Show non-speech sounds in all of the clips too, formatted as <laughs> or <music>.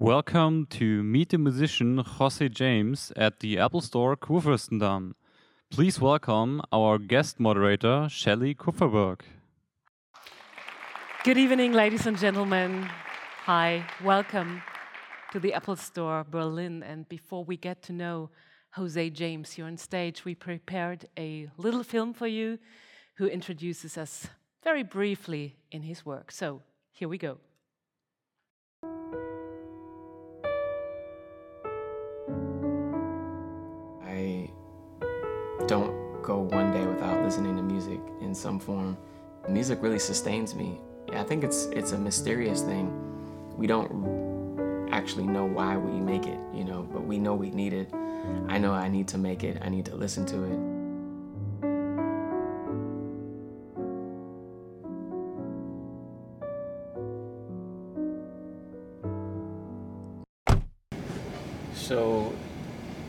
Welcome to Meet the Musician Jose James at the Apple Store Kurfürstendamm. Please welcome our guest moderator, Shelley Kupferberg. Good evening, ladies and gentlemen. Hi, welcome to the Apple Store Berlin. And before we get to know Jose James here on stage, we prepared a little film for you who introduces us very briefly in his work. So here we go. Listening to music in some form. Music really sustains me. I think it's it's a mysterious thing. We don't actually know why we make it, you know, but we know we need it. I know I need to make it. I need to listen to it. So,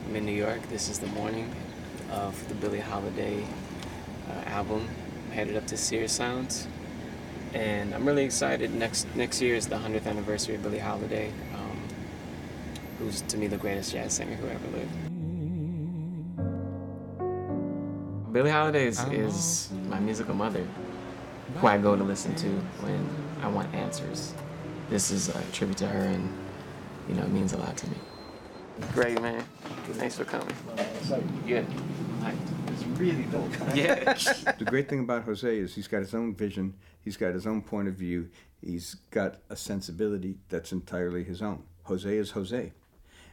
I'm in New York. This is the morning of the Billie Holiday uh, album. Headed up to Sears Sounds, and I'm really excited. Next next year is the 100th anniversary of Billie Holiday, um, who's to me the greatest jazz singer who ever lived. Billie Holiday is, is my musical mother, who I go to listen to when I want answers. This is a tribute to her, and you know, it means a lot to me. Great, man. Thanks for coming. Good. It's really dope. Yeah. <laughs> The great thing about Jose is he's got his own vision, he's got his own point of view, he's got a sensibility that's entirely his own. Jose is Jose.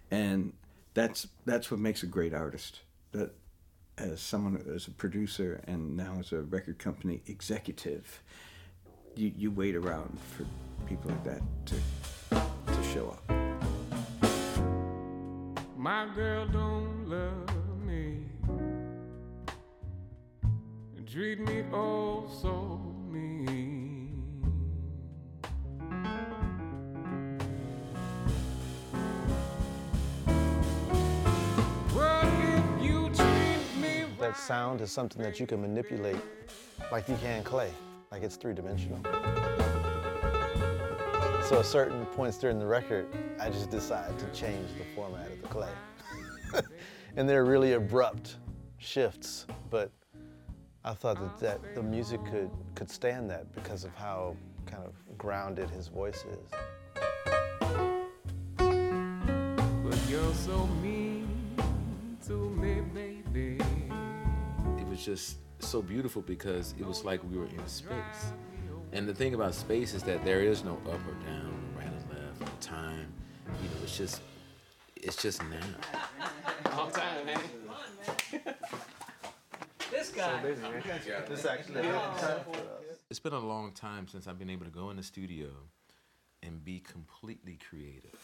And that's that's what makes a great artist. That as someone as a producer and now as a record company executive, you, you wait around for people like that to to show up. My girl don't love Treat me oh so mean. Well, if you treat me That sound is something that you can manipulate like you can clay, like it's three dimensional. So at certain points during the record, I just decide to change the format of the clay. <laughs> and they're really abrupt shifts, but I thought that, that the music could, could stand that because of how kind of grounded his voice is. But you're so mean to me, baby. it was just so beautiful because it was like we were in space. And the thing about space is that there is no up or down, right or left, no time. You know, it's just, it's just now. Long time, man. This guy. This actually oh. It's been a long time since I've been able to go in the studio and be completely creative.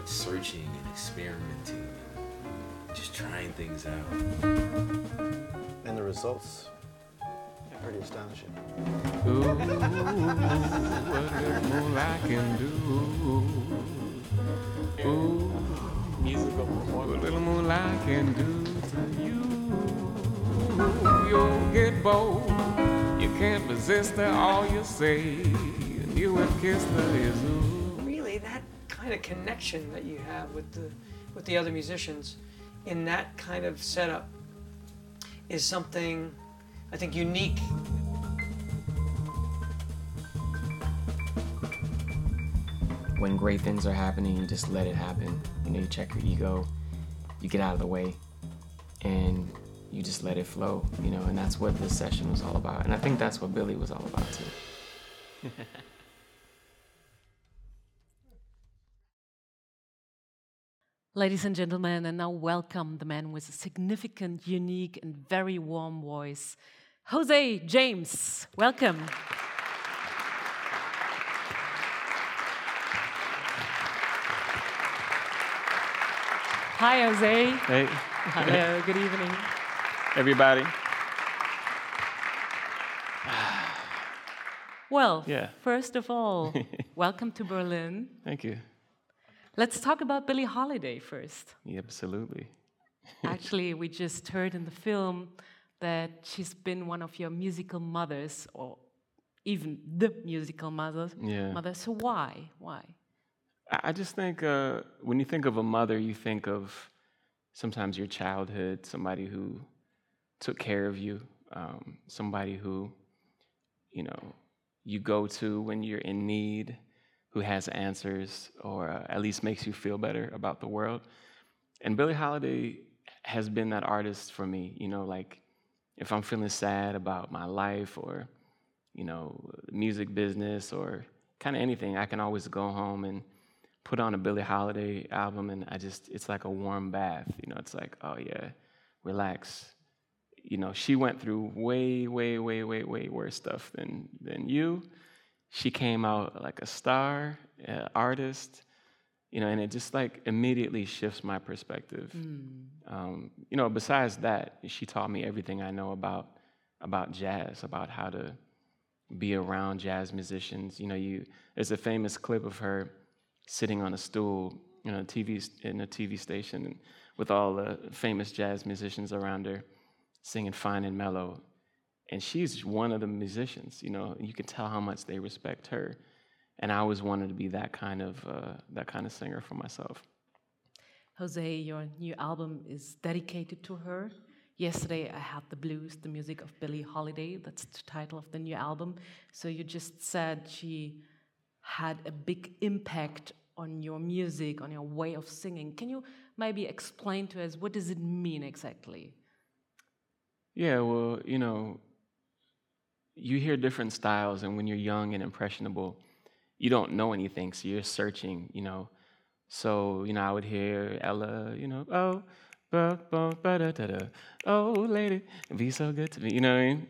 Started searching and experimenting, and just trying things out. And the results are pretty astonishing. Ooh, what little moonlight can do. Ooh, musical What little moonlight can do to you. You'll get bold. You can't resist her, all you say. And you have kissed her is ooh. Really kind of connection that you have with the with the other musicians in that kind of setup is something I think unique. When great things are happening, you just let it happen. You know, you check your ego, you get out of the way, and you just let it flow, you know, and that's what this session was all about. And I think that's what Billie was all about too. <laughs> Ladies and gentlemen, and now welcome the man with a significant, unique, and very warm voice, Jose James. Welcome. Hi, Jose. Hey, Hello, uh, good evening. everybody. Well, Yeah. first of all, <laughs> welcome to Berlin. Thank you. Let's talk about Billie Holiday first. Yeah, absolutely. <laughs> Actually, we just heard in the film that she's been one of your musical mothers, or even the musical mother. Yeah. Mother. So why? Why? I I just think uh, when you think of a mother, you think of sometimes your childhood, somebody who took care of you, um, somebody who, you know, you go to when you're in need, who has answers or uh, at least makes you feel better about the world. And Billie Holiday has been that artist for me. You know, like if I'm feeling sad about my life or, you know, music business or kind of anything, I can always go home and put on a Billie Holiday album and I just, it's like a warm bath. You know, it's like, oh yeah, relax. You know, she went through way, way, way, way, way worse stuff than, than you. She came out like a star, uh, artist, you know, and it just like immediately shifts my perspective. Um, you know, besides that, she taught me everything I know about about jazz, about how to be around jazz musicians. You know, you there's a famous clip of her sitting on a stool in a TV in a TV station with all the famous jazz musicians around her singing fine and mellow. And she's one of the musicians, you know, you can tell how much they respect her. And I always wanted to be that kind of uh, that kind of singer for myself. Jose, your new album is dedicated to her. Yesterday, I had the blues, the music of Billie Holiday. That's the title of the new album. So you just said she had a big impact on your music, on your way of singing. Can you maybe explain to us what does it mean exactly? Yeah, well, you know, you hear different styles, and when you're young and impressionable, you don't know anything, so you're searching, you know. So, you know, I would hear Ella, you know, oh, ba, ba, ba, da, da, da, oh, lady, be so good to me, you know what I mean?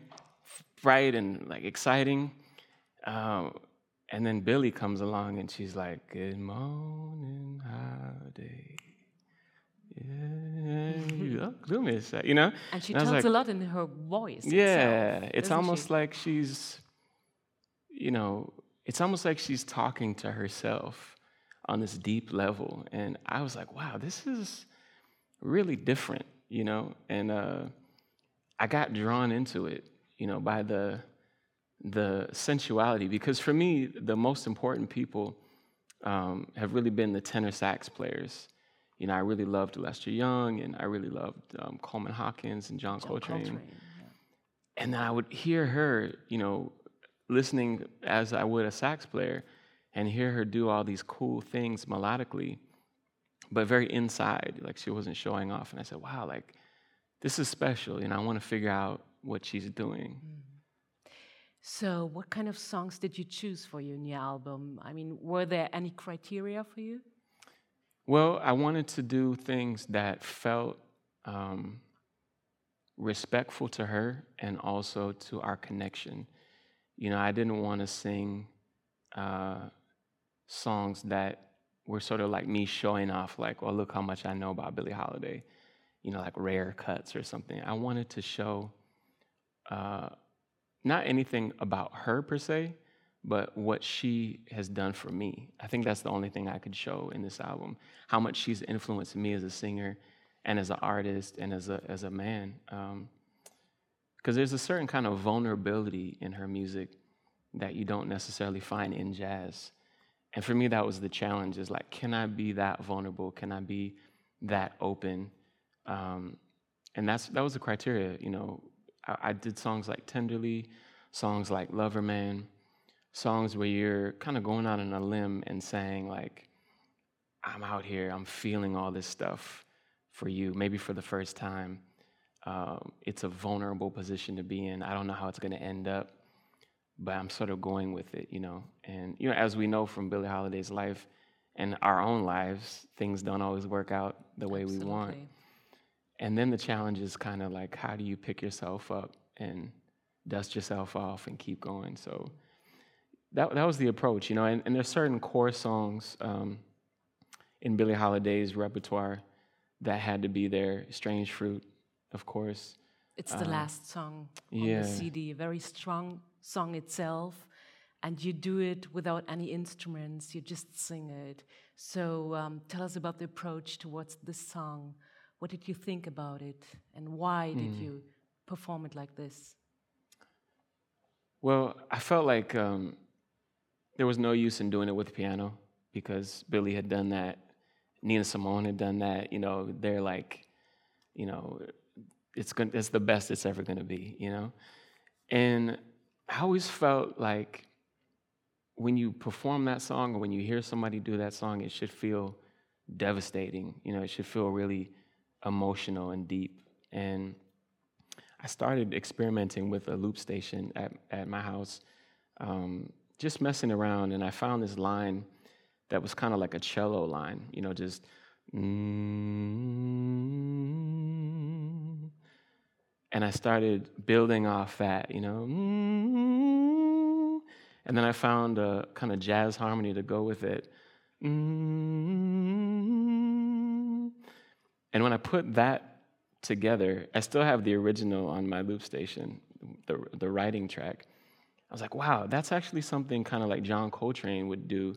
Bright and like exciting. Um, and then Billie comes along and she's like, Good morning, howdy. Yeah, you look do me a sec," you know? And she was tells like, a lot in her voice. yeah, itself, it's almost she? like she's, you know, it's almost like she's talking to herself on this deep level. And I was like, wow, this is really different, you know? And uh, I got drawn into it, you know, by the, the sensuality. Because for me, the most important people um, have really been the tenor sax players. You know, I really loved Lester Young, and I really loved um, Coleman Hawkins and John, John Coltrane. Coltrane, yeah. And then I would hear her, you know, listening as I would a sax player, and hear her do all these cool things melodically, but very inside, like she wasn't showing off. And I said, wow, like this is special, you know, I want to figure out what she's doing. So, what kind of songs did you choose for your new album? I mean, were there any criteria for you? Well, I wanted to do things that felt um, respectful to her and also to our connection. You know, I didn't want to sing uh, songs that were sort of like me showing off, like, well, look how much I know about Billie Holiday, you know, like rare cuts or something. I wanted to show uh, not anything about her per se, but what she has done for me. I think that's the only thing I could show in this album. How much she's influenced me as a singer, and as an artist, and as a as a man. Because there's a certain kind of vulnerability in her music that you don't necessarily find in jazz. And for me, that was the challenge: is like, can I be that vulnerable? Can I be that open? Um, and that's that was the criteria. You know, I, I did songs like "Tenderly," songs like "Lover Man." Songs where you're kind of going out on a limb and saying like i'm out here i'm feeling all this stuff for you maybe for the first time Um, it's a vulnerable position to be in. I don't know how it's going to end up, but I'm sort of going with it, you know. And you know, as we know from Billie Holiday's life and our own lives, things don't always work out the way we want. And then the challenge is kind of like, how do you pick yourself up and dust yourself off and keep going? So that, that was the approach, you know. And, and there's certain core songs um, in Billie Holiday's repertoire that had to be there. Strange Fruit, of course. It's the Um, last song on yeah. the CD, a very strong song itself, and you do it without any instruments, you just sing it. So um, tell us about the approach towards this song. What did you think about it, and why did Mm. you perform it like this? Well, I felt like um, there was no use in doing it with piano because Billie had done that. Nina Simone had done that. You know, they're like, you know, it's gonna—it's the best it's ever going to be. You know, and I always felt like when you perform that song or when you hear somebody do that song, it should feel devastating. You know, it should feel really emotional and deep. And I started experimenting with a loop station at, at my house, um, just messing around, and I found this line that was kind of like a cello line, you know, just. mm And I started building off that, you know. mm And then I found a kind of jazz harmony to go with it. mm And when I put that together. I still have the original on my loop station, the the writing track. I was like, wow, that's actually something kind of like John Coltrane would do,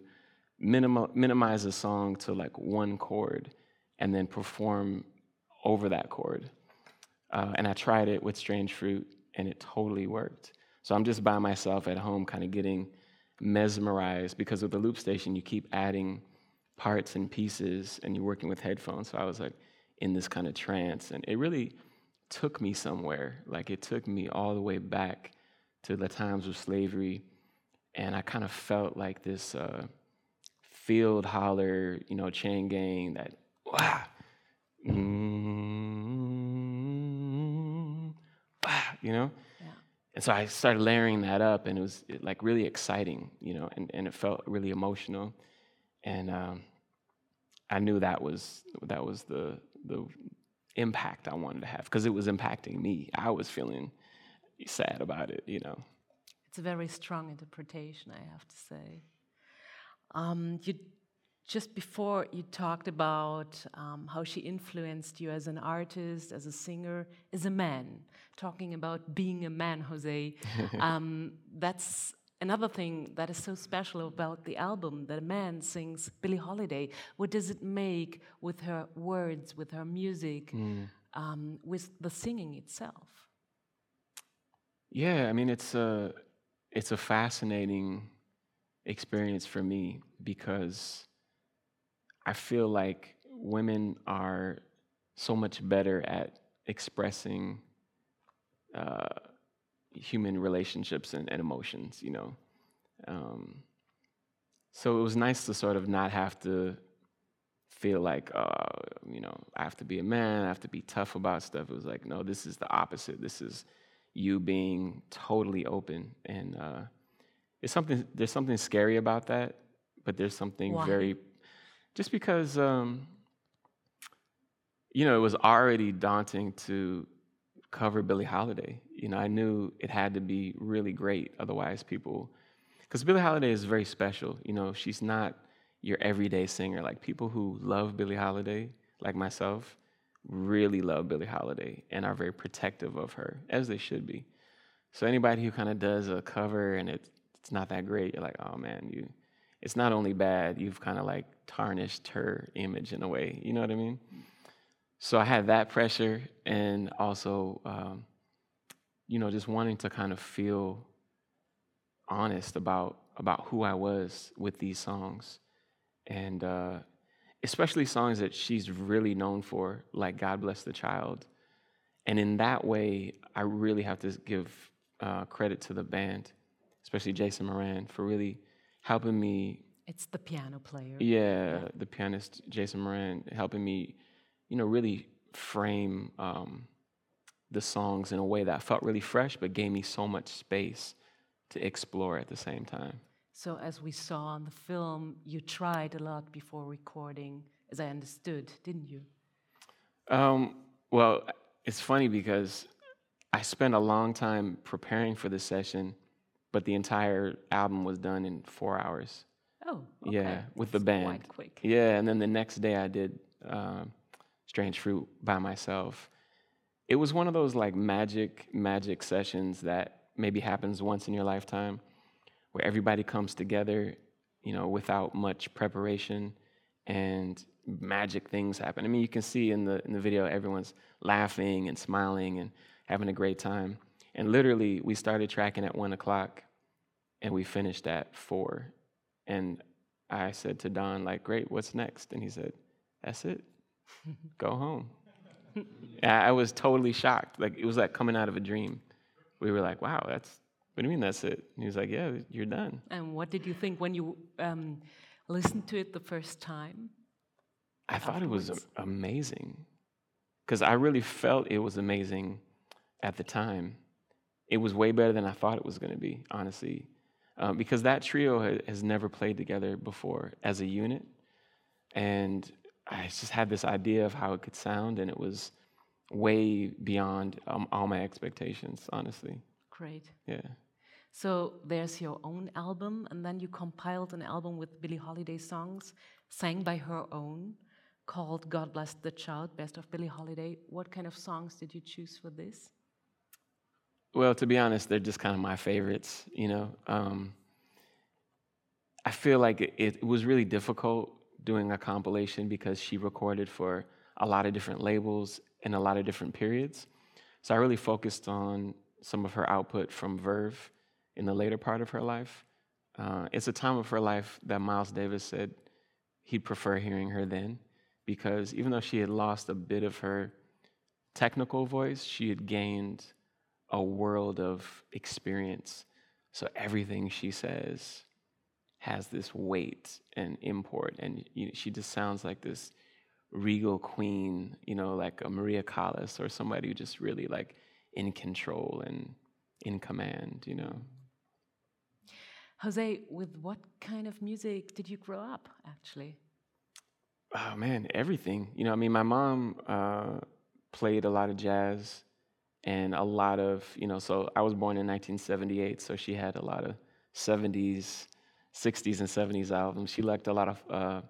minimal, minimize a song to like one chord, and then perform over that chord. Uh, and I tried it with Strange Fruit, and it totally worked. So I'm just by myself at home, kind of getting mesmerized because with the loop station, you keep adding parts and pieces, and you're working with headphones. So I was like in this kind of trance, and it really took me somewhere. Like it took me all the way back to the times of slavery, and I kind of felt like this uh, field holler, you know, chain gang that wow, mm, wow, you know. Yeah. And so I started layering that up, and it was it, like really exciting, you know, and, and it felt really emotional, and um, I knew that was that was the the impact I wanted to have because it was impacting me. I was feeling sad about it, you know. It's a very strong interpretation, I have to say. Um, you just before you talked about um, how she influenced you as an artist, as a singer, as a man. Talking about being a man, Jose. <laughs> um, that's another thing that is so special about the album that a man sings Billie Holiday. What does it make with her words, with her music, um, with the singing itself? Yeah, I mean it's a it's a fascinating experience for me because I feel like women are so much better at expressing uh, human relationships and, and emotions, you know. Um, so it was nice to sort of not have to feel like, uh, you know, I have to be a man, I have to be tough about stuff. It was like, no, this is the opposite. This is you being totally open, and uh, it's something. There's something scary about that, but there's something Why? very, just because, um, you know, it was already daunting to cover Billie Holiday. You know, I knew it had to be really great, otherwise people, because Billie Holiday is very special. You know, she's not your everyday singer. Like people who love Billie Holiday, like myself, really love Billie Holiday and are very protective of her, as they should be. So anybody who kind of does a cover and it's it's not that great, you're like, oh man, you. It's not only bad, you've kind of like tarnished her image in a way. You know what I mean? So I had that pressure, and also, um, you know, just wanting to kind of feel honest about about who I was with these songs, and uh, especially songs that she's really known for, like "God Bless the Child." And in that way, I really have to give uh, credit to the band, especially Jason Moran, for really helping me It's the piano player. yeah, the pianist Jason Moran helping me, you know, really frame um, the songs in a way that felt really fresh, but gave me so much space to explore at the same time. So, as we saw on the film, you tried a lot before recording, as I understood, didn't you? Um, well, it's funny because I spent a long time preparing for this session, but the entire album was done in four hours. Oh, okay. Yeah, with the band. Quite quick. Yeah, and then the next day I did um, Strange Fruit by myself. It was one of those like magic, magic sessions that maybe happens once in your lifetime, where everybody comes together, you know, without much preparation, and magic things happen. I mean, you can see in the in the video everyone's laughing and smiling and having a great time. And literally, we started tracking at one o'clock, and we finished at four. And I said to Don, like, great, what's next? And he said, that's it. <laughs> Go home. I I was totally shocked. Like, it was like coming out of a dream. We were like, wow, that's, what do you mean that's it? And he was like, yeah, you're done. And what did you think when you um, listened to it the first time? I thought it was amazing because I really felt it was amazing at the time. It was way better than I thought it was going to be, honestly, um, because that trio ha- has never played together before as a unit, and I just had this idea of how it could sound, and it was way beyond um, all my expectations, honestly. Great. Yeah. So there's your own album, and then you compiled an album with Billie Holiday songs sang by her own called God Bless the Child, Best of Billie Holiday. What kind of songs did you choose for this? Well, to be honest, they're just kind of my favorites, you know. Um, I feel like it, it was really difficult doing a compilation because she recorded for a lot of different labels in a lot of different periods. So I really focused on some of her output from Verve in the later part of her life. Uh, it's a time of her life that Miles Davis said he'd prefer hearing her then because even though she had lost a bit of her technical voice, she had gained a world of experience. So everything she says has this weight and import, and you know, she just sounds like this regal queen, you know, like a Maria Callas or somebody who just really like in control and in command, you know. Jose, with what kind of music did you grow up, actually? Oh man, everything. You know, I mean, my mom uh, played a lot of jazz and a lot of, you know, so I was born in 1978, so she had a lot of 70s, 60s, and 70s albums. She liked a lot of uh,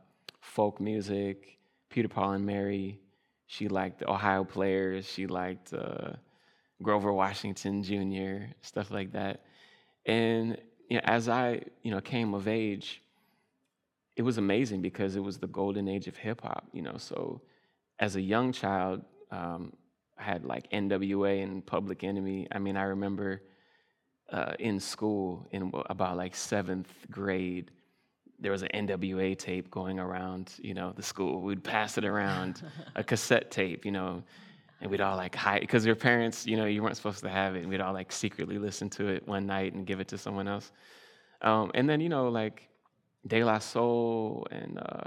folk music, Peter, Paul, and Mary. She liked Ohio Players. She liked uh, Grover Washington Jr., stuff like that. And you know, as I, you know, came of age, it was amazing because it was the golden age of hip hop, you know. So as a young child, um, I had like NWA and Public Enemy. I mean, I remember uh, in school, in about like seventh grade, there was an NWA tape going around, you know, the school. We'd pass it around, a cassette tape, you know, and we'd all like hide because your parents, you know, you weren't supposed to have it. And we'd all like secretly listen to it one night and give it to someone else. Um, and then, you know, like De La Soul and uh,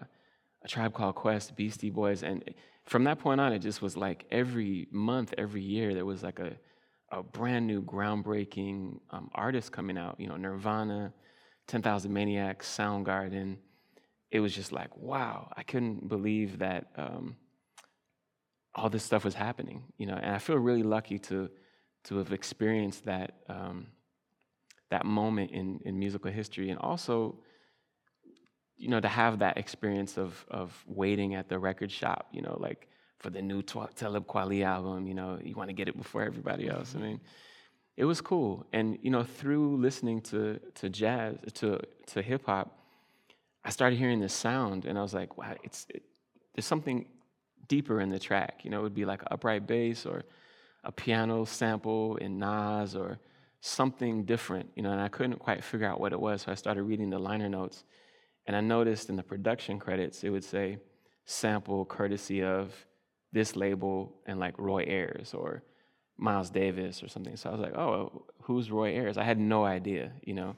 A Tribe Called Quest, Beastie Boys. And from that point on, it just was like every month, every year, there was like a, a brand new, groundbreaking um, artist coming out. You know, Nirvana, 10,000 Maniacs, Soundgarden. It was just like, wow, I couldn't believe that um, all this stuff was happening. You know, and I feel really lucky to to have experienced that um, that moment in in musical history, and also you know, to have that experience of of waiting at the record shop, you know, like for the new Talib Kweli album, you know, you want to get it before everybody else. I mean, it was cool, and you know, through listening to to jazz, to to hip hop, I started hearing this sound, and I was like, wow, it's it, there's something deeper in the track. You know, it would be like upright bass or a piano sample in Nas or something different. You know, and I couldn't quite figure out what it was, so I started reading the liner notes. And I noticed in the production credits, it would say sample courtesy of this label and like Roy Ayers or Miles Davis or something. So I was like, oh, who's Roy Ayers? I had no idea, you know.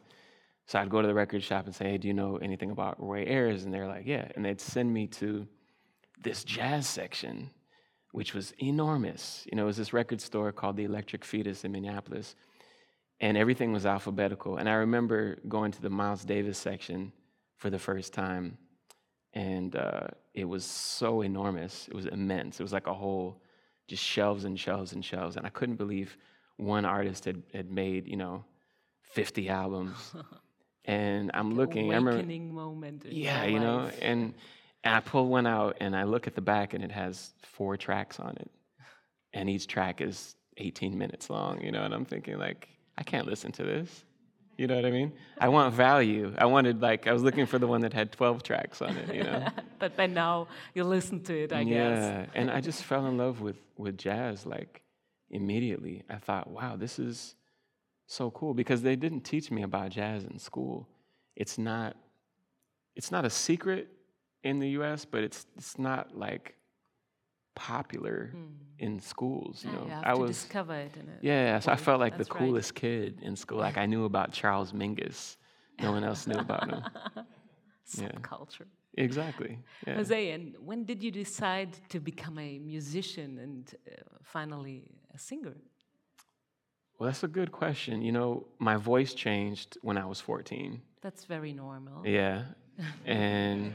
So I'd go to the record shop and say, hey, do you know anything about Roy Ayers? And they're like, yeah. And they'd send me to this jazz section which was enormous. You know, it was this record store called the Electric Fetus in Minneapolis, and everything was alphabetical. And I remember going to the Miles Davis section for the first time, and uh, it was so enormous. It was immense. It was like a whole, just shelves and shelves and shelves. And I couldn't believe one artist had, had made, you know, 50 albums. <laughs> and I'm looking, I remember, Awakening moment. yeah, you know, and, and I pull one out and I look at the back and it has four tracks on it. And each track is 18 minutes long, you know, and I'm thinking, like, I can't listen to this. You know what I mean? I want value. I wanted, like, I was looking for the one that had 12 tracks on it, you know? <laughs> but by now you listen to it, I guess. yeah, and I just fell in love with with jazz like immediately. I thought, wow, this is so cool because they didn't teach me about jazz in school. It's not it's not a secret in the U.S., but it's it's not like popular in schools. You Hmm. Yeah, know, you I was discover it yeah, so I felt like That's the right. coolest kid in school. Like I knew about Charles Mingus. No one else knew about him. <laughs> Yeah. Subculture. Exactly. Yeah. Jose, and when did you decide to become a musician and uh, finally a singer? Well, that's a good question. You know, my voice changed when I was 14. That's very normal. Yeah. <laughs> And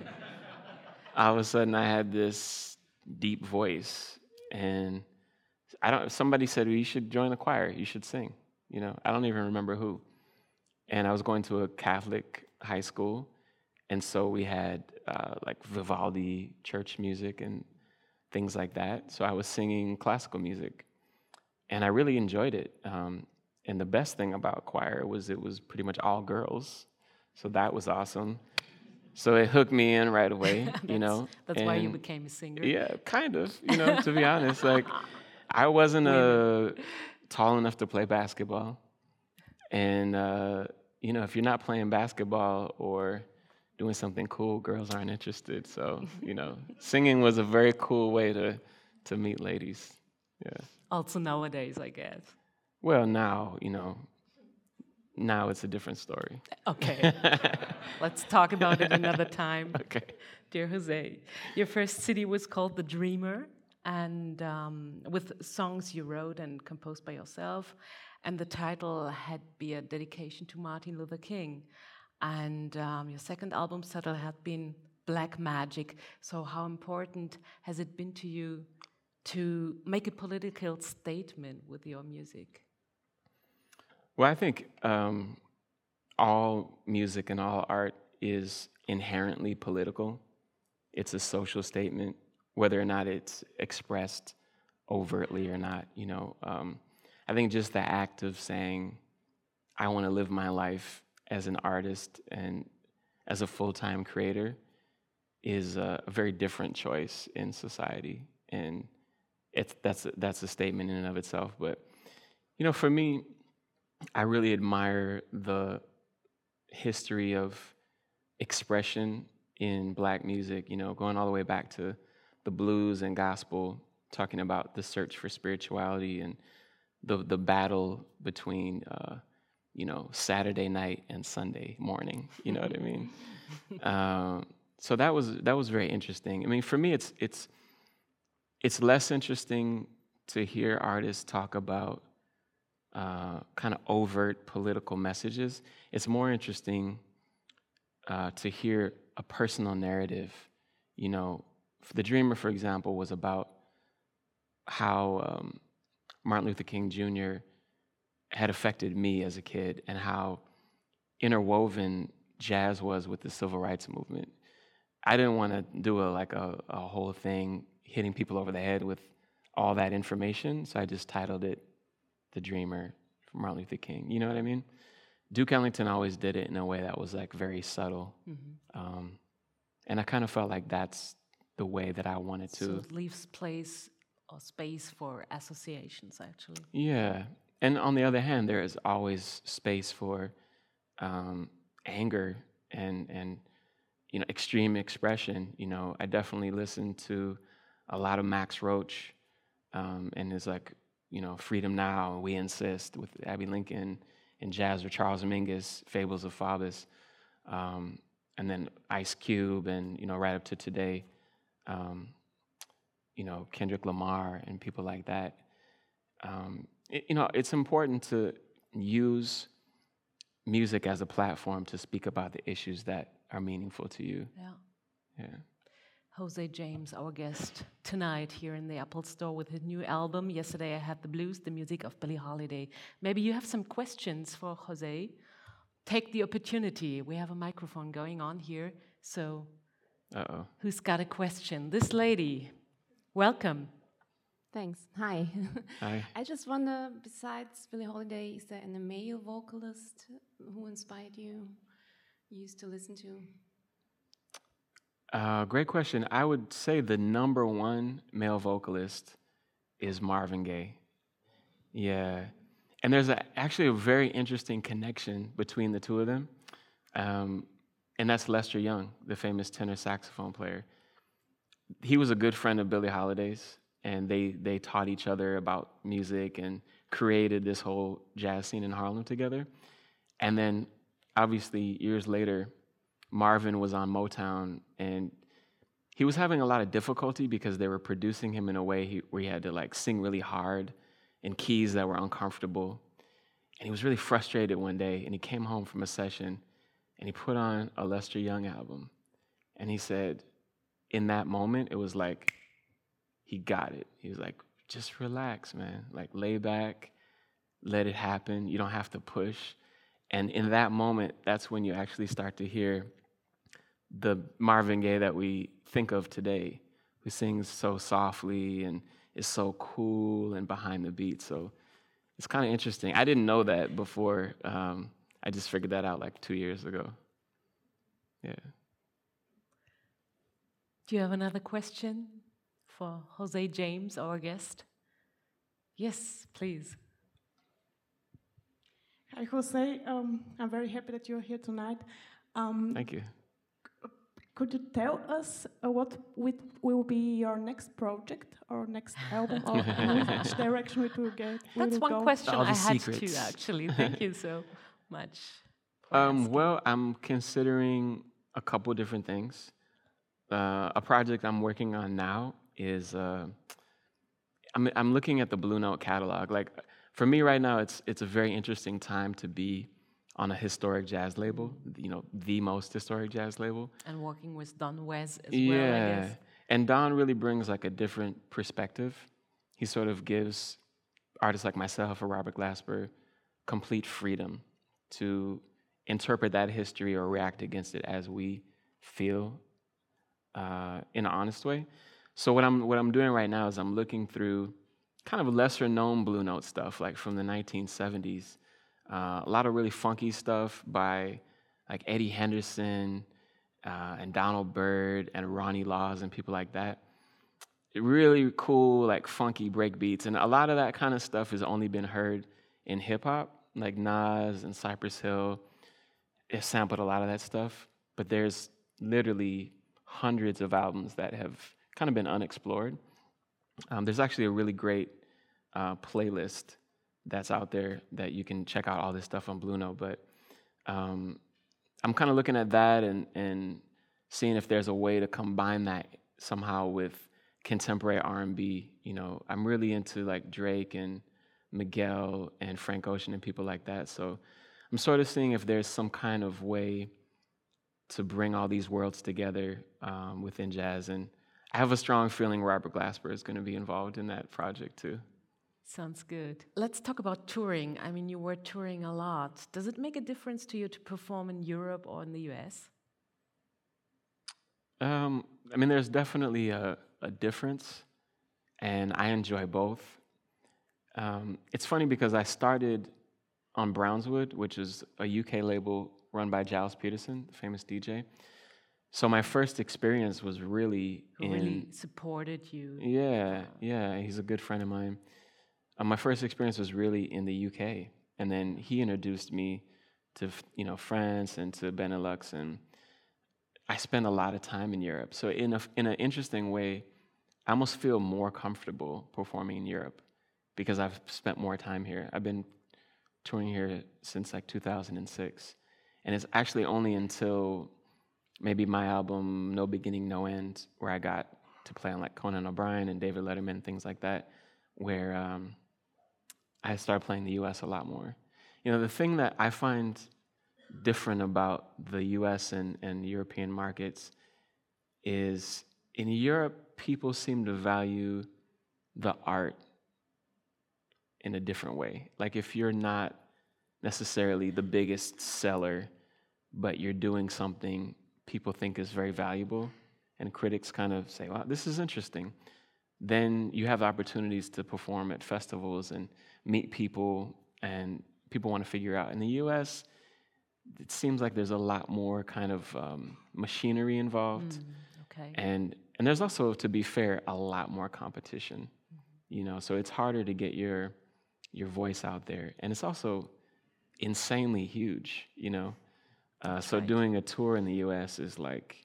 all of a sudden I had this deep voice and I don't somebody said well, you should join the choir, you should sing. You know, I don't even remember who. And I was going to a Catholic high school and so we had uh, like Vivaldi church music and things like that. So I was singing classical music and I really enjoyed it. Um, and the best thing about choir was it was pretty much all girls, so that was awesome. So it hooked me in right away, <laughs> you know. That's why you became a singer. Yeah, kind of. You know, to be <laughs> honest, like I wasn't uh, tall enough to play basketball, and uh, you know, if you're not playing basketball or doing something cool, girls aren't interested. So you know, <laughs> singing was a very cool way to to meet ladies. Yeah. Also nowadays, I guess. Well, now, you know, now it's a different story. Okay. <laughs> Let's talk about it another time. <laughs> Okay. Dear Jose, your first CD was called The Dreamer, and um, with songs you wrote and composed by yourself. And the title had be a dedication to Martin Luther King. And um, your second album title had been Black Magic. So, how important has it been to you to make a political statement with your music? Well, I think um, all music and all art is inherently political. It's a social statement, whether or not it's expressed overtly or not. You know, um, I think just the act of saying, "I want to live my life as an artist and as a full-time creator," is a, very different choice in society, and it's that's that's a statement in and of itself. But you know, for me, I really admire the history of expression in black music, you know, going all the way back to the blues and gospel, talking about the search for spirituality and the, the battle between, uh, you know, Saturday night and Sunday morning, you know what I mean? <laughs> Um, so that was, that was very interesting. I mean, for me, it's, it's, it's less interesting to hear artists talk about uh, kind of overt political messages. It's more interesting uh, to hear a personal narrative. You know, The Dreamer, for example, was about how um, Martin Luther King Jr. had affected me as a kid and how interwoven jazz was with the civil rights movement. I didn't want to do a like a, a whole thing hitting people over the head with all that information, so I just titled it "The Dreamer" from Martin Luther King. You know what I mean? Duke Ellington always did it in a way that was like very subtle, um, and I kind of felt like that's the way that I wanted to. So it leaves place or space for associations, actually. Yeah. And on the other hand, there is always space for um, anger and, and, you know, extreme expression. You know, I definitely listen to a lot of Max Roach um, and his like, you know, Freedom Now, We Insist with Abbey Lincoln and jazz with Charles Mingus, Fables of Faubus, um, and then Ice Cube and, you know, right up to today. Um, you know, Kendrick Lamar and people like that. Um, it, you know, it's important to use music as a platform to speak about the issues that are meaningful to you. Yeah. Yeah. Jose James, our guest tonight here in the Apple Store with his new album. Yesterday I had the blues, the music of Billie Holiday. Maybe you have some questions for Jose. Take the opportunity. We have a microphone going on here. So, Uh oh. who's got a question? This lady. Welcome. Thanks. Hi. <laughs> Hi. I just wonder, besides Billie Holiday, is there any male vocalist who inspired you, you used to listen to? Uh, great question. I would say the number one male vocalist is Marvin Gaye. Yeah. And there's a, actually a very interesting connection between the two of them. Um, and that's Lester Young, the famous tenor saxophone player. He was a good friend of Billie Holiday's, and they, they taught each other about music and created this whole jazz scene in Harlem together. And then, obviously, years later, Marvin was on Motown, and he was having a lot of difficulty because they were producing him in a way he, where he had to like sing really hard in keys that were uncomfortable. And he was really frustrated one day, and he came home from a session, and he put on a Lester Young album, and he said, in that moment, it was like he got it. He was like, just relax, man. Like lay back, let it happen. You don't have to push. And in that moment, that's when you actually start to hear the Marvin Gaye that we think of today, who sings so softly and is so cool and behind the beat. So it's kind of interesting. I didn't know that before. Um, I just figured that out like two years ago. Yeah. Do you have another question for Jose James, our guest? Yes, please. Hi, Jose. Um, I'm very happy that you're here tonight. Um, Thank you. Could you tell us uh, what with, will be your next project or next album, <laughs> or which direction it will get? That's it one go? question I the had secrets. too, actually. <laughs> Thank you so much. Um, well, I'm considering a couple different things. Uh, a project I'm working on now is uh, I'm, I'm looking at the Blue Note catalog. Like for me right now, it's it's a very interesting time to be on a historic jazz label. You know, the most historic jazz label. and working with Don Was as yeah. well, I guess. And Don really brings like a different perspective. He sort of gives artists like myself or Robert Glasper complete freedom to interpret that history or react against it as we feel uh, in an honest way. So what I'm what I'm doing right now is I'm looking through kind of lesser known Blue Note stuff, like from the 1970s. Uh, a lot of really funky stuff by like Eddie Henderson uh, and Donald Byrd and Ronnie Laws and people like that. Really cool, like funky break beats. And a lot of that kind of stuff has only been heard in hip hop, like Nas and Cypress Hill. It sampled a lot of that stuff, but there's literally hundreds of albums that have kind of been unexplored. Um, there's actually a really great uh, playlist that's out there that you can check out all this stuff on Blue Note. But um, I'm kind of looking at that and, and seeing if there's a way to combine that somehow with contemporary R&B. You know, I'm really into like Drake and Miguel and Frank Ocean and people like that. So I'm sort of seeing if there's some kind of way to bring all these worlds together um, within jazz. And I have a strong feeling Robert Glasper is going to be involved in that project too. Sounds good. Let's talk about touring. I mean, you were touring a lot. Does it make a difference to you to perform in Europe or in the US? Um, I mean, there's definitely a, a difference, and I enjoy both. Um, it's funny because I started on Brownswood, which is a UK label run by Gilles Peterson, the famous DJ. So my first experience was really Who in really supported you? yeah, yeah, he's a good friend of mine. Uh, my first experience was really in the UK, and then he introduced me to you know France and to Benelux, and I spent a lot of time in Europe. So in a in an interesting way, I almost feel more comfortable performing in Europe because I've spent more time here. I've been touring here since like 2006, and it's actually only until maybe my album No Beginning No End where I got to play on like Conan O'Brien and David Letterman, things like that, where um, I started playing the U.S. a lot more. You know, the thing that I find different about the U.S. and, and European markets is in Europe, people seem to value the art in a different way. Like if you're not necessarily the biggest seller, but you're doing something people think is very valuable, and critics kind of say, wow, this is interesting, then you have opportunities to perform at festivals and meet people, and people want to figure out. In the US, it seems like there's a lot more kind of um, machinery involved. Mm, okay. And, and there's also, to be fair, a lot more competition. Mm-hmm. You know, so it's harder to get your your voice out there, and it's also insanely huge. You know, uh, so right. doing a tour in the U.S. is like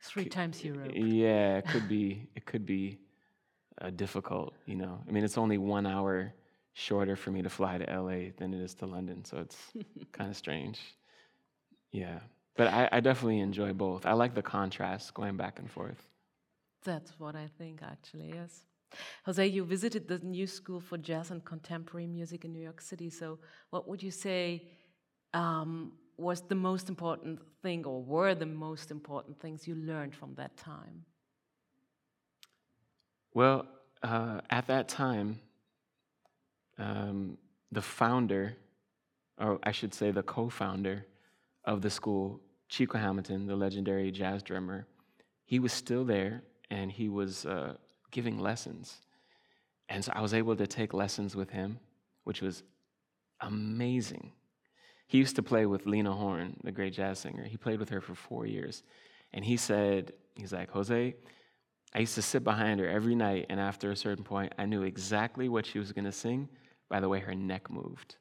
Three times Europe. yeah, it could <laughs> be it could be uh, difficult. You know, I mean, it's only one hour shorter for me to fly to LA than it is to London, so it's <laughs> kind of strange. Yeah, but I, I definitely enjoy both. I like the contrast going back and forth. That's what I think, actually, yes. Jose, you visited the New School for Jazz and Contemporary Music in New York City. So, what would you say um, was the most important thing, or were the most important things you learned from that time? Well, uh, at that time, um, the founder, or I should say the co founder of the school, Chico Hamilton, the legendary jazz drummer, he was still there and he was uh, giving lessons. And so I was able to take lessons with him, which was amazing. He used to play with Lena Horne, the great jazz singer. He played with her for four years. And he said, he's like, Jose, I used to sit behind her every night, and after a certain point, I knew exactly what she was going to sing by the way her neck moved.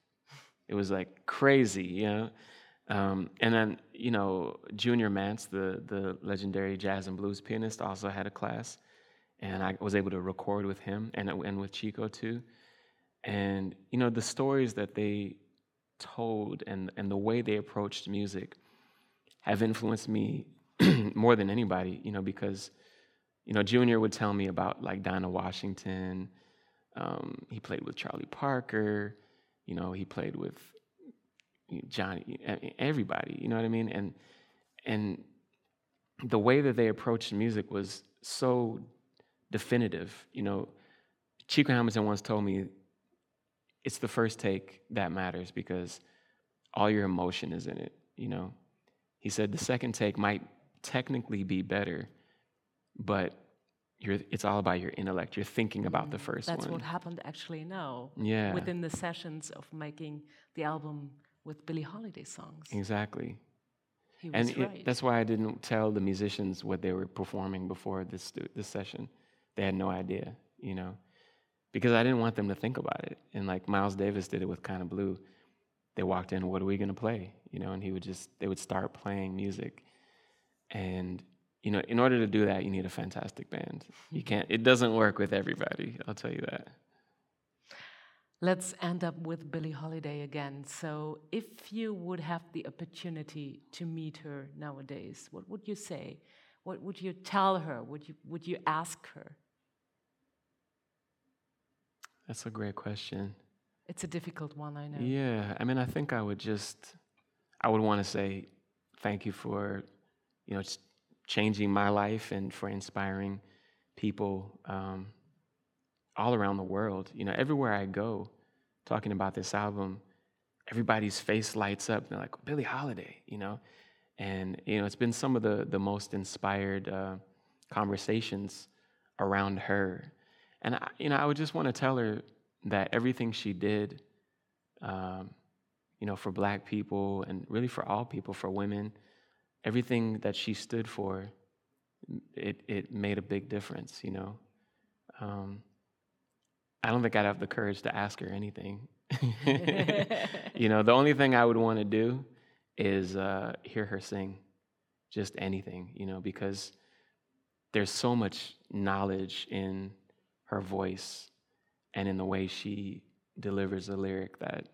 It was like crazy, you know? Um, and then, you know, Junior Mance, the, the legendary jazz and blues pianist, also had a class. And I was able to record with him and, and with Chico too. And, you know, the stories that they told and, and the way they approached music have influenced me <clears throat> more than anybody, you know, because, you know, Junior would tell me about like Dinah Washington. Um, he played with Charlie Parker. You know, he played with Johnny, everybody. You know what I mean? And and the way that they approached music was so definitive. You know, Chico Hamilton once told me, "It's the first take that matters because all your emotion is in it." You know, he said the second take might technically be better, but you're, it's all about your intellect. You're thinking about the mm, first That's one. That's what happened actually now. Yeah. Within the sessions of making the album with Billie Holiday songs. Exactly. He and was it- right. that's why I didn't tell the musicians what they were performing before this this session. They had no idea, you know, because I didn't want them to think about it. And like Miles Davis did it with Kind of Blue. They walked in, what are we gonna play? You know, and he would just they would start playing music, and you know, in order to do that, you need a fantastic band. You can't. It doesn't work with everybody. I'll tell you that. Let's end up with Billie Holiday again. So, if you would have the opportunity to meet her nowadays, what would you say? What would you tell her? Would you would you ask her? That's a great question. It's a difficult one, I know. Yeah, I mean, I think I would just, I would want to say thank you for, you know, changing my life and for inspiring people um, all around the world. You know, everywhere I go, talking about this album, everybody's face lights up. They're like Billie Holiday, you know, and you know, it's been some of the the most inspired uh, conversations around her. And I, you know, I would just want to tell her that everything she did, um, you know, for Black people and really for all people, for women, everything that she stood for, it it made a big difference. You know, um, I don't think I'd have the courage to ask her anything. <laughs> you know, the only thing I would want to do is uh, hear her sing, just anything. You know, because there's so much knowledge in her voice and in the way she delivers a lyric that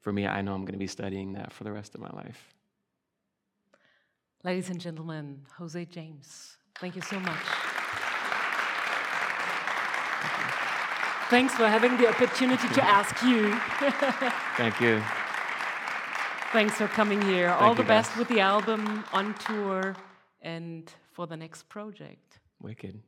for me I know I'm going to be studying that for the rest of my life. Ladies and gentlemen, Jose James, thank you so much. Thanks for having the opportunity to ask you. <laughs> thank you. Thanks for coming here. Thank All the best guys. with the album, on tour, and for the next project. Wicked.